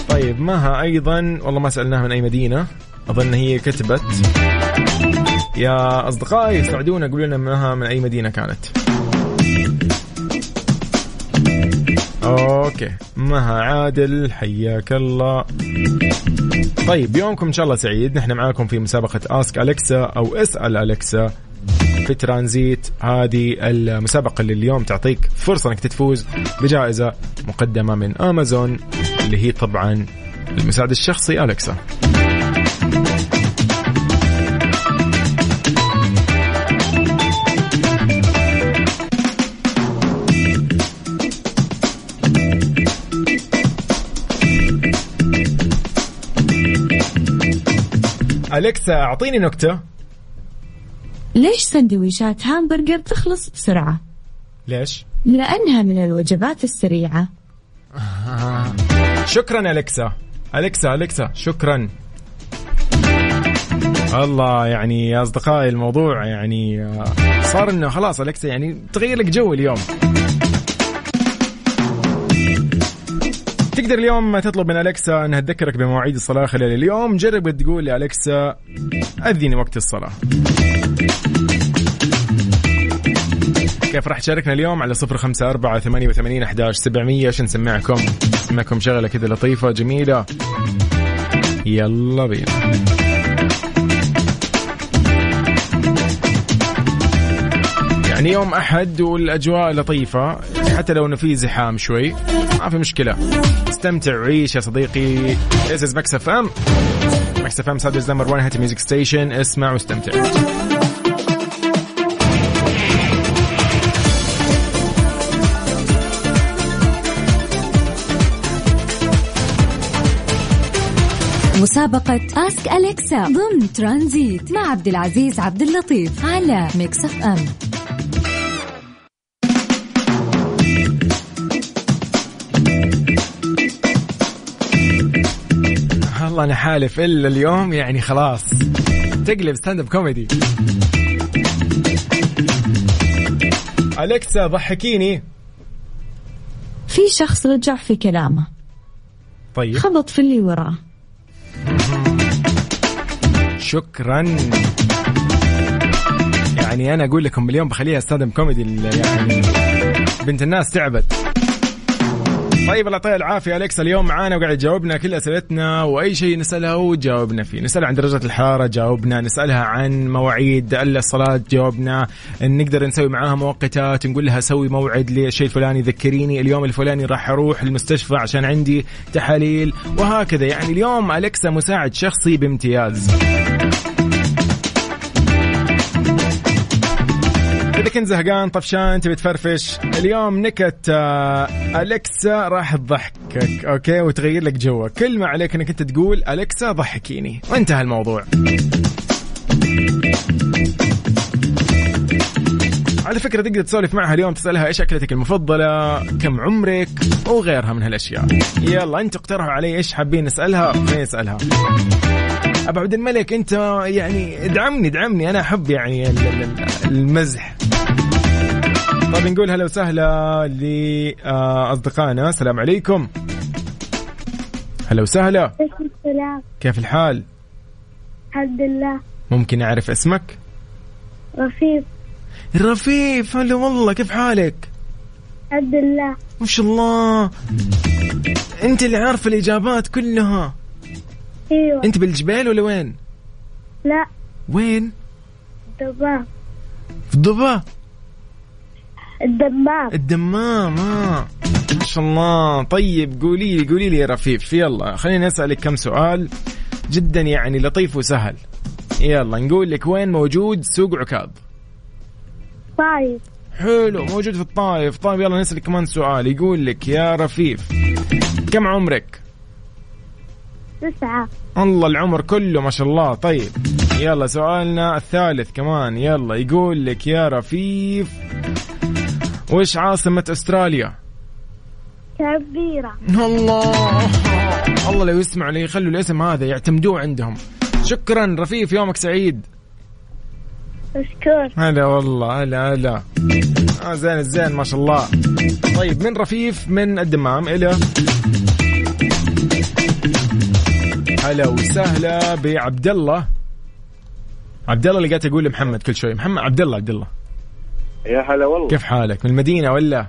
طيب مها أيضا والله ما سألناها من أي مدينة. أظن هي كتبت. يا أصدقائي ساعدونا قولوا لنا مها من أي مدينة كانت. أوكي. مها عادل حياك الله. طيب يومكم إن شاء الله سعيد. نحن معاكم في مسابقة اسك الكسا أو اسأل الكسا في ترانزيت. هذه المسابقة اللي اليوم تعطيك فرصة إنك تفوز بجائزة مقدمة من امازون اللي هي طبعا المساعد الشخصي الكسا Alexa أعطيني نكتة ليش سندويشات هامبرجر تخلص بسرعة؟ ليش؟ لأنها من الوجبات السريعة آه. شكرا Alexa Alexa Alexa شكرا الله يعني يا أصدقائي الموضوع يعني آه، صار إنه خلاص Alexa يعني تغير لك جو اليوم تقدر اليوم تطلب من الكسا انها تذكرك بمواعيد الصلاة خلال اليوم. جرب تقول لالكسا أذني وقت الصلاة. كيف راح تشاركنا اليوم؟ على صفر خمسة أربعة ثمانية وثمانين أحداش سبعمية. عشان نسمعكم؟ نسمعكم شغلة كذا لطيفة جميلة يلا بينا. يعني يوم أحد والأجواء لطيفة حتى لو إنه في زحام شوي. ما في مشكلة. استمتع وعيش يا صديقي. This is Mix FM Mix FM Saudi's number 1 hit music station اسمع واستمتع. مسابقة Ask Alexa ضمن ترانزيت مع عبد العزيز عبد اللطيف على Mix FM والله أنا حالف إلا اليوم يعني خلاص. تقلب stand-up comedy Alexa ضحكيني. في شخص رجع في كلامه. طيب. خبط في اللي وراه. شكرا. يعني أنا أقول لكم اليوم بخليها stand-up comedy يعني بنت الناس تعبت. طيب الله يعطيها العافية. أليكسا اليوم معانا وقاعد تجاوبنا كل أسئلتنا وأي شيء نسألها وجاوبنا فيه. نسألها عن درجة الحرارة جاوبنا. نسألها عن مواعيد الصلاة جاوبنا. نقدر نسوي معاها مؤقتات نقول لها سوي موعد للشيء الفلاني ذكريني اليوم الفلاني راح أروح المستشفى عشان عندي تحاليل وهكذا. يعني اليوم أليكسا مساعد شخصي بامتياز. إذا كنت زهقان طفشان تبي تفرفش. اليوم نكت آه، أليكسا راح تضحكك أوكي؟ وتغير لك جوك كل ما عليك أنك أنت تقول أليكسا ضحكيني. وانتهى الموضوع. على فكرة تقدر تسولف معها اليوم تسألها إيش أكلتك المفضلة كم عمرك وغيرها من هالأشياء. يلا أنتوا اقترحوا علي إيش حابين نسألها فين نسألها أبو عبد الملك أنت يعني ادعمني ادعمني. أنا أحب يعني ال- ال- المزح. طيب نقول هلا وسهلا لاصدقائنا السلام عليكم. هلا وسهلا. السلام. كيف الحال؟ الحمد لله. ممكن أعرف اسمك؟ رفيق. رفيف هلا والله. كيف حالك؟ الحمد لله. ما شاء الله. أنت اللي عارفه الإجابات كلها. أيوه. أنت بالجبال ولا وين؟ لا. وين؟ الدمام في الضبا الدمام الدمام آه. ما شاء الله. طيب قولي لي قولي لي يا رفيف يلا خليني أسألك كم سؤال جدا يعني لطيف وسهل. يلا نقول لك وين موجود سوق عكاظ؟ طيب حلو موجود في الطايف. طيب يلا نسألك كمان سؤال. يقول لك يا رفيف كم عمرك؟ تسعة. الله العمر كله ما شاء الله. طيب يلا سؤالنا الثالث كمان. يلا يقول لك يا رفيف وش عاصمة أستراليا؟ كبيرة. الله. الله لو يسمعوا لي يخلوا الاسم هذا يعتمدوه عندهم. شكرا رفيف يومك سعيد. مشكور هلا والله هلا هلا. آه زين الزين ما شاء الله. طيب من رفيف من الدمام إلى هلا وسهلا بعبد الله عبد الله اللي قاعد أقول لمحمد كل شوي. محمد عبد الله عبد الله يا هلا والله. كيف حالك؟ من المدينة ولا؟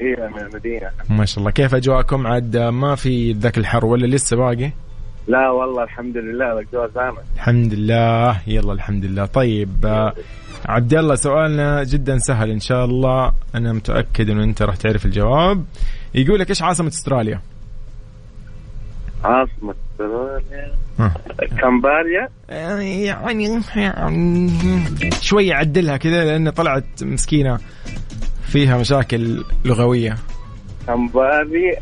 إيه من المدينة. ما شاء الله. كيف أجواءكم؟ عاد ما في ذاك الحر ولا لسه باقي؟ لا والله الحمد لله. الجو زامن الحمد لله. يلا الحمد لله. طيب آه، عبد الله سؤالنا جدا سهل إن شاء الله. أنا متأكد إنه أنت راح تعرف الجواب. يقول لك إيش عاصمة أستراليا؟ عاصمة استراليا. كامباريا. يعني يعني شوية عدلها كذا لأن طلعت مسكينة فيها مشاكل لغوية. كامباريا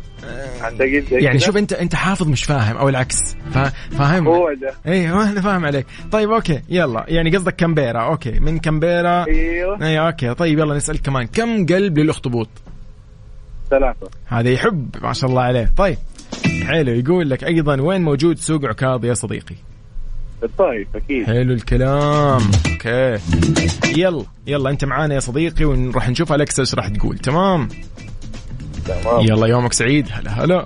أعتقد زي يعني. شوف أنت أنت حافظ مش فاهم أو العكس. فا- فاهم؟ هو ده. أيوه أنا فاهم عليك. طيب okay يلا. يعني قصدك كامبيرا. okay من كامبيرا. أيوه. اي okay. طيب يلا نسأل كمان. كم قلب للأخطبوط؟ ثلاثة. هذا يحب ما شاء الله عليه. طيب. حلو يقول لك أيضا وين موجود سوق عكاظ يا صديقي؟ الطايف أكيد. حلو الكلام. okay. يلا يلا أنت معانا يا صديقي وراح نشوف Alexa إيش راح تقول. تمام؟ تمام. يلا يومك سعيد. هلا هلا.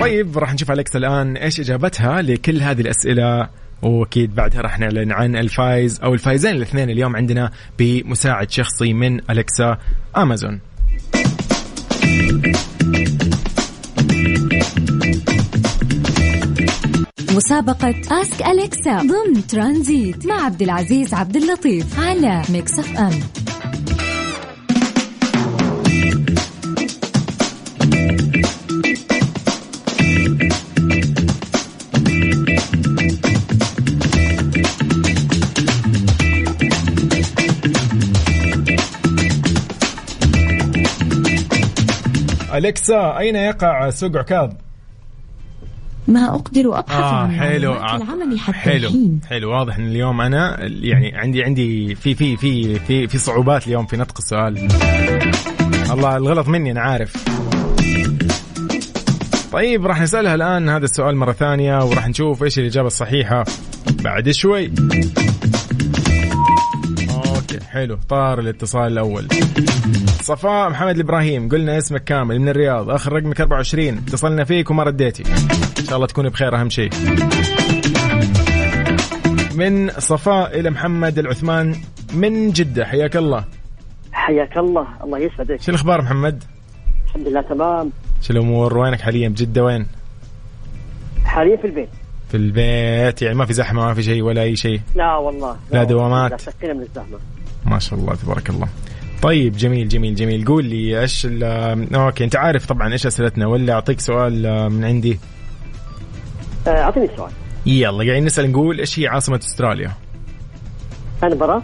طيب راح نشوف Alexa الآن إيش إجابتها لكل هذه الأسئلة. وأكيد بعدها راح نعلن عن الفايز أو الفايزين الاثنين اليوم عندنا بمساعد شخصي من Alexa Amazon. مسابقة Ask Alexa ضمن ترانزيت مع عبد العزيز عبد اللطيف على Mix FM الكسا أين يقع سوق عكاظ؟ ما أقدر أبحث آه عن حلو. معلومات العمل حتى حلو. الحين. حلو واضح إن اليوم أنا يعني عندي عندي في في في في في صعوبات اليوم في نطق السؤال. الله الغلط مني أنا عارف. طيب راح نسألها الآن هذا السؤال مرة ثانية وراح نشوف إيش الإجابة الصحيحة بعد شوي. حلو طار الاتصال الأول. صفاء محمد الإبراهيم قلنا اسمك كامل من الرياض آخر رقمك 24 اتصلنا فيك وما رديتي. إن شاء الله تكوني بخير أهم شيء. من صفاء إلى محمد العثمان من جدة حياك الله. حياك الله الله يسعدك. شو الأخبار محمد؟ الحمد لله تمام. شو الأمور؟ وينك حاليا؟ بجده وين؟ حاليا في البيت. في البيت يعني ما في زحمة ما في شيء ولا أي شيء؟ لا والله لا والله. دوامات. لا من الزحمة. ما شاء الله تبارك الله. طيب جميل جميل جميل. قول لي إيش ال- okay أنت عارف طبعا إيش أسئلتنا ولا أعطيك سؤال آه، من عندي؟ آه، أعطيني السؤال يلا قاعدين نسأل نقول إيش هي عاصمة أستراليا؟ كانبرا.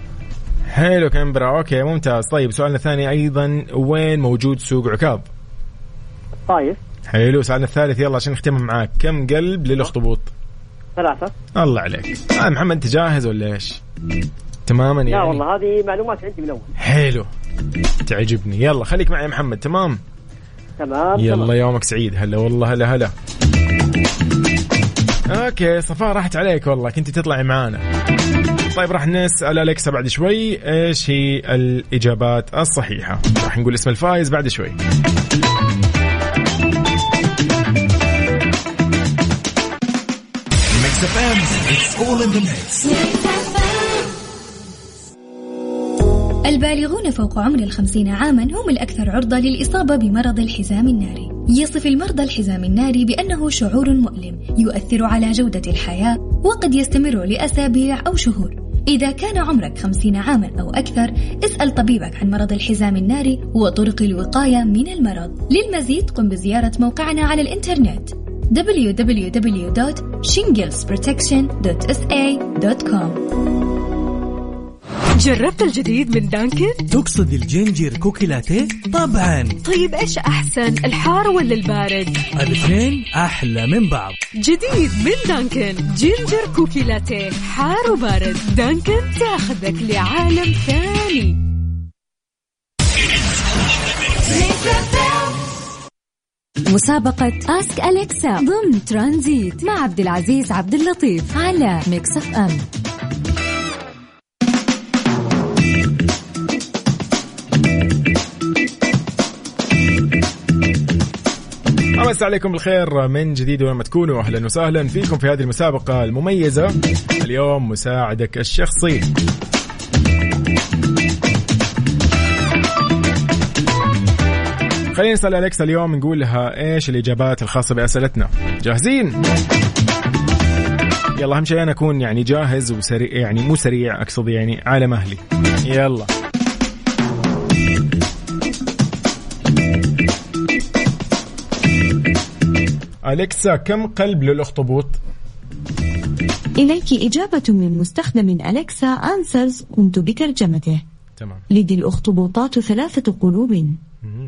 حلو كامبرا okay ممتاز. طيب سؤالنا الثاني أيضا وين موجود سوق عكاظ؟ طايف. حلو سؤالنا الثالث يلا عشان نختم معاك. كم قلب للأخطبوط؟ ثلاثة. الله عليك. آه محمد أنت جاهز ولا إيش؟ تماما يعني. لا والله هذه معلومات عندي من أول. حلو. تعجبني. يلا خليك معي يا محمد. تمام؟ تمام يلا تمام. يومك سعيد. هلا والله هلا هلا. okay صفاء راحت عليك والله. كنت تطلعي معانا. طيب راح نسأل Alexa بعد شوي. إيش هي الإجابات الصحيحة؟ راح نقول اسم الفايز بعد شوي. Mix it's all in the mix. البالغون فوق عمر الخمسين عاما هم الأكثر عرضة للإصابة بمرض الحزام الناري. يصف المرضى الحزام الناري بأنه شعور مؤلم يؤثر على جودة الحياة وقد يستمر لأسابيع أو شهور. إذا كان عمرك خمسين عاما أو أكثر اسأل طبيبك عن مرض الحزام الناري وطرق الوقاية من المرض. للمزيد قم بزيارة موقعنا على الإنترنت www.shinglesprotection.sa.com جربت الجديد من Dunkin؟ تقصد ال Ginger Cookie Latte؟ طبعا طيب إيش أحسن الحار ولا البارد؟ الاثنين أحلى من بعض جديد من Dunkin Ginger Cookie Latte حار وبارد Dunkin تأخذك لعالم ثاني مسابقة Ask Alexa ضمن ترانزيت مع عبد العزيز عبد اللطيف على Mix FM أمسي عليكم بالخير من جديد وين ما تكونوا. أهلا وسهلا فيكم في هذه المسابقة المميزة. اليوم مساعدك الشخصي. خلينا نسأل أليكسا اليوم نقول لها إيش الإجابات الخاصة بأسئلتنا. جاهزين؟ يلا أهم شيء أنا أكون يعني جاهز وسريع يعني مو سريع أقصد يعني على مهلي يلا. أليكسا كم قلب للأخطبوط؟ إليك إجابة من مستخدم أليكسا أنسرز قمت بترجمته. تمام. لدي الأخطبوطات ثلاثة قلوب.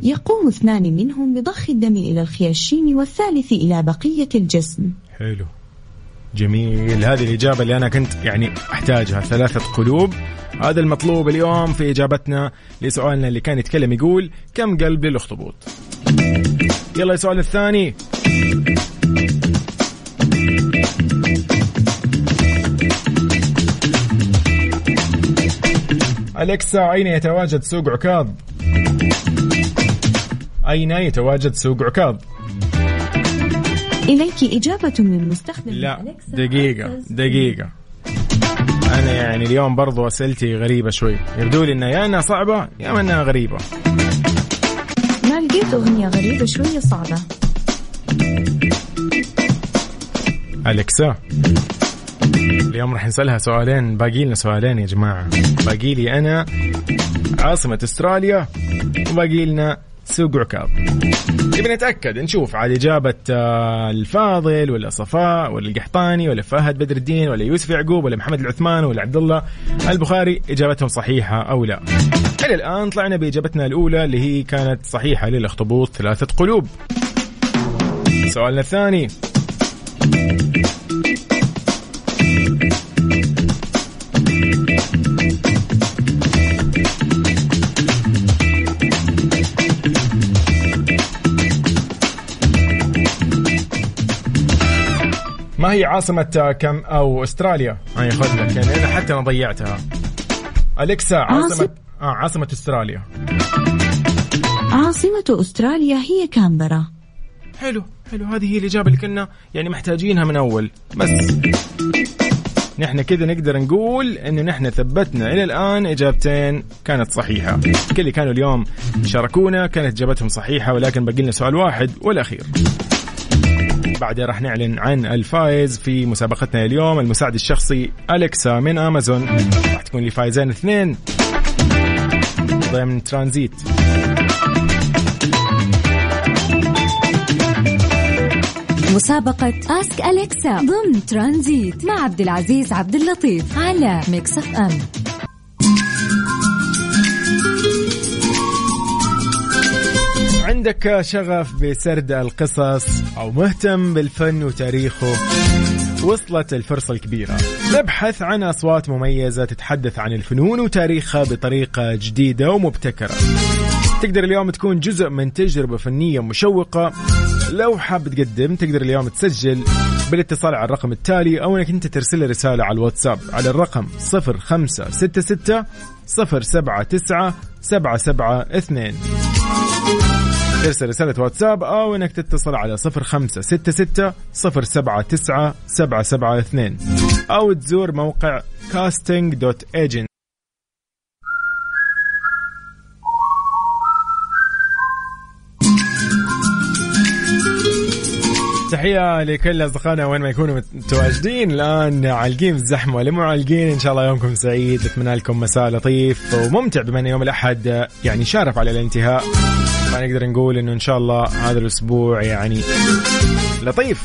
يقوم اثنان منهم بضخ الدم إلى الخياشيم والثالث إلى بقية الجسم. حلو. جميل. هذه الإجابة اللي أنا كنت يعني أحتاجها. ثلاثة قلوب. هذا المطلوب اليوم في إجابتنا لسؤالنا اللي كان يتكلم يقول كم قلب للأخطبوط؟ يلا السؤال الثاني. أليكسا أين يتواجد سوق عكاظ؟ أين يتواجد سوق عكاظ؟ إليك إجابة من مستخدم لا دقيقة. دقيقة أنا يعني اليوم برضو أسئلتي غريبة شوي يبدو لي إنها يا إنها صعبة يا إنها غريبة ما لقيت أغنية غريبة شوية صعبة أليكسا. اليوم راح نسألها سؤالين. باقي لنا سؤالين يا جماعة. باقي لي أنا عاصمة أستراليا وباقي لنا سوق عكاظ نبي نتأكد نشوف على إجابة آه، الفاضل ولا صفاء ولا القحطاني ولا فهد بدر الدين ولا يوسف يعقوب ولا محمد العثمان ولا عبد الله البخاري إجابتهم صحيحة أو لا. إلى الآن طلعنا بإجابتنا الأولى اللي هي كانت صحيحة للأخطبوط ثلاثة قلوب. سؤالنا الثاني ما هي عاصمة آه، كم أو أستراليا؟ هاي خذ لك يعني أنا حتى أنا ضيعتها. أليكسا عاصمة عاصم- آه عاصمة أستراليا. عاصمة أستراليا هي كامبرا حلو حلو هذه هي الإجابة اللي كنا يعني محتاجينها من أول بس نحن كذا نقدر نقول انه نحن ثبتنا إلى الآن إجابتين كانت صحيحة كل اللي كانوا اليوم شاركونا كانت إجابتهم صحيحة ولكن باقي لنا سؤال واحد والأخير بعدها راح نعلن عن الفائز في مسابقتنا اليوم المساعد الشخصي أليكسا من أمازون. راح تكون لي فايزين اثنين ضمن ترانزيت. مسابقة Ask Alexa ضمن ترانزيت مع عبد العزيز عبد اللطيف على Mix FM عندك شغف بسرد القصص أو مهتم بالفن وتاريخه وصلت الفرصة الكبيرة. نبحث عن أصوات مميزة تتحدث عن الفنون وتاريخها بطريقة جديدة ومبتكرة. تقدر اليوم تكون جزء من تجربة فنية مشوقة. لو حاب تقدم تقدر اليوم تسجل بالاتصال على الرقم التالي أو أنك أنت ترسل رسالة على الواتساب على الرقم 0566 079 772 ترسل رسالة واتساب أو أنك تتصل على صفر خمسة ستة ستة صفر سبعة تسعة سبعة سبعة اثنين أو تزور موقع casting تحية لكل أصدقائنا وين ما يكونوا متواجدين. الآن عالقين في الزحمة ولا مو عالقين إن شاء الله يومكم سعيد. أتمنى لكم مساء لطيف وممتع بما أن يوم الأحد يعني شارف على الانتهاء. فنقدر نقول إنه إن شاء الله هذا الأسبوع يعني لطيف.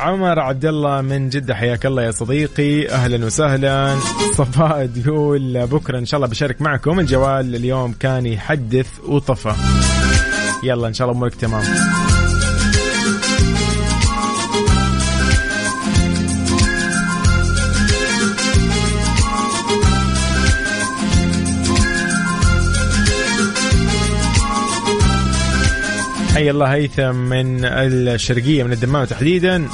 عمر عبد الله من جدة حياك الله يا صديقي. أهلا وسهلا. صفاء تقول بكرة إن شاء الله بشارك معكم. الجوال اليوم كان يحدث وطفى. يلا إن شاء الله أمورك تمام. حي الله هيثم من الشرقية من الدمام تحديدا.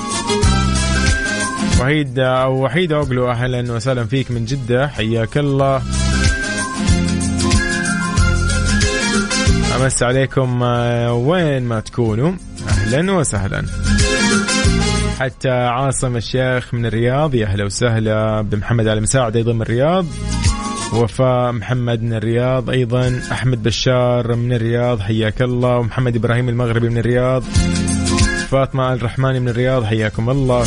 وحيد أو وحيد أوغلو أهلا وسهلا فيك من جدة. حياك الله. أمس عليكم آه، وين ما تكونوا أهلا وسهلا. حتى عاصم الشيخ من الرياض يا أهلا وسهلا. بمحمد علي مساعد أيضا من الرياض. وفاء محمد من الرياض أيضا أحمد بشار من الرياض حياك الله. ومحمد إبراهيم المغربي من الرياض فاطمة الرحماني من الرياض حياكم الله.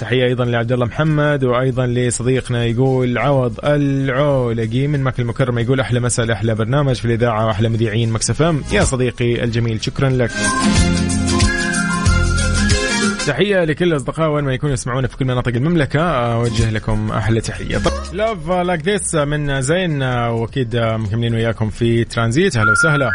تحية أيضا لعبد الله محمد وأيضا لصديقنا يقول عوض العولقي من مكة المكرمة يقول أحلى مساء أحلى برنامج في الإذاعة وأحلى مذيعين Mix FM. يا صديقي الجميل شكرا لك. تحية لكل الأصدقاء وين ما يكونوا يسمعونا في كل مناطق المملكة. أوجه لكم أحلى تحية. Love Like This من Zayn وأكيد مكملين وياكم في ترانزيت. أهلا وسهلا.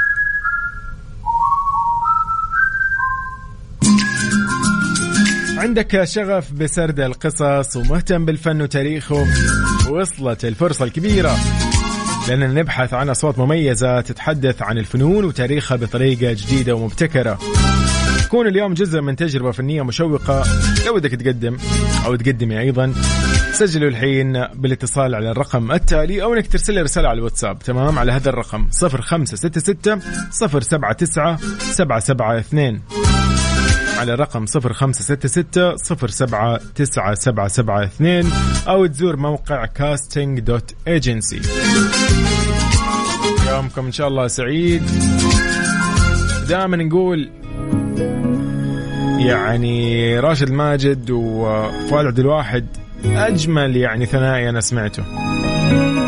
عندك شغف بسرد القصص ومهتم بالفن وتاريخه وصلت الفرصة الكبيرة لأننا نبحث عن أصوات مميزة تتحدث عن الفنون وتاريخها بطريقة جديدة ومبتكرة. تكون اليوم جزء من تجربة فنية مشوقة لو بدك تقدم أو تقدمي أيضا. سجلوا الحين بالاتصال على الرقم التالي أو أنك ترسل لي رسالة على الواتساب. تمام؟ على هذا الرقم 0566 079 772 على رقم 0566 079 أو تزور موقع casting dot agency يومكم إن شاء الله سعيد. دائما نقول يعني راشد ماجد وفؤاد عبد الواحد أجمل يعني ثنائي أنا سمعته.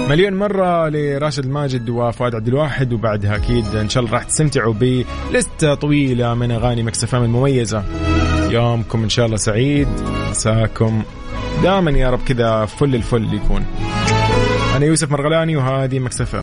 مليون مرة لراشد الماجد وفؤاد عبد الواحد وبعدها أكيد إن شاء الله راح تستمتعوا بلستة طويلة من أغاني Mix FM المميزة. يومكم إن شاء الله سعيد. مساكم دائما يا رب كذا فل الفل يكون. أنا يوسف مرغلاني وهذه مكسفة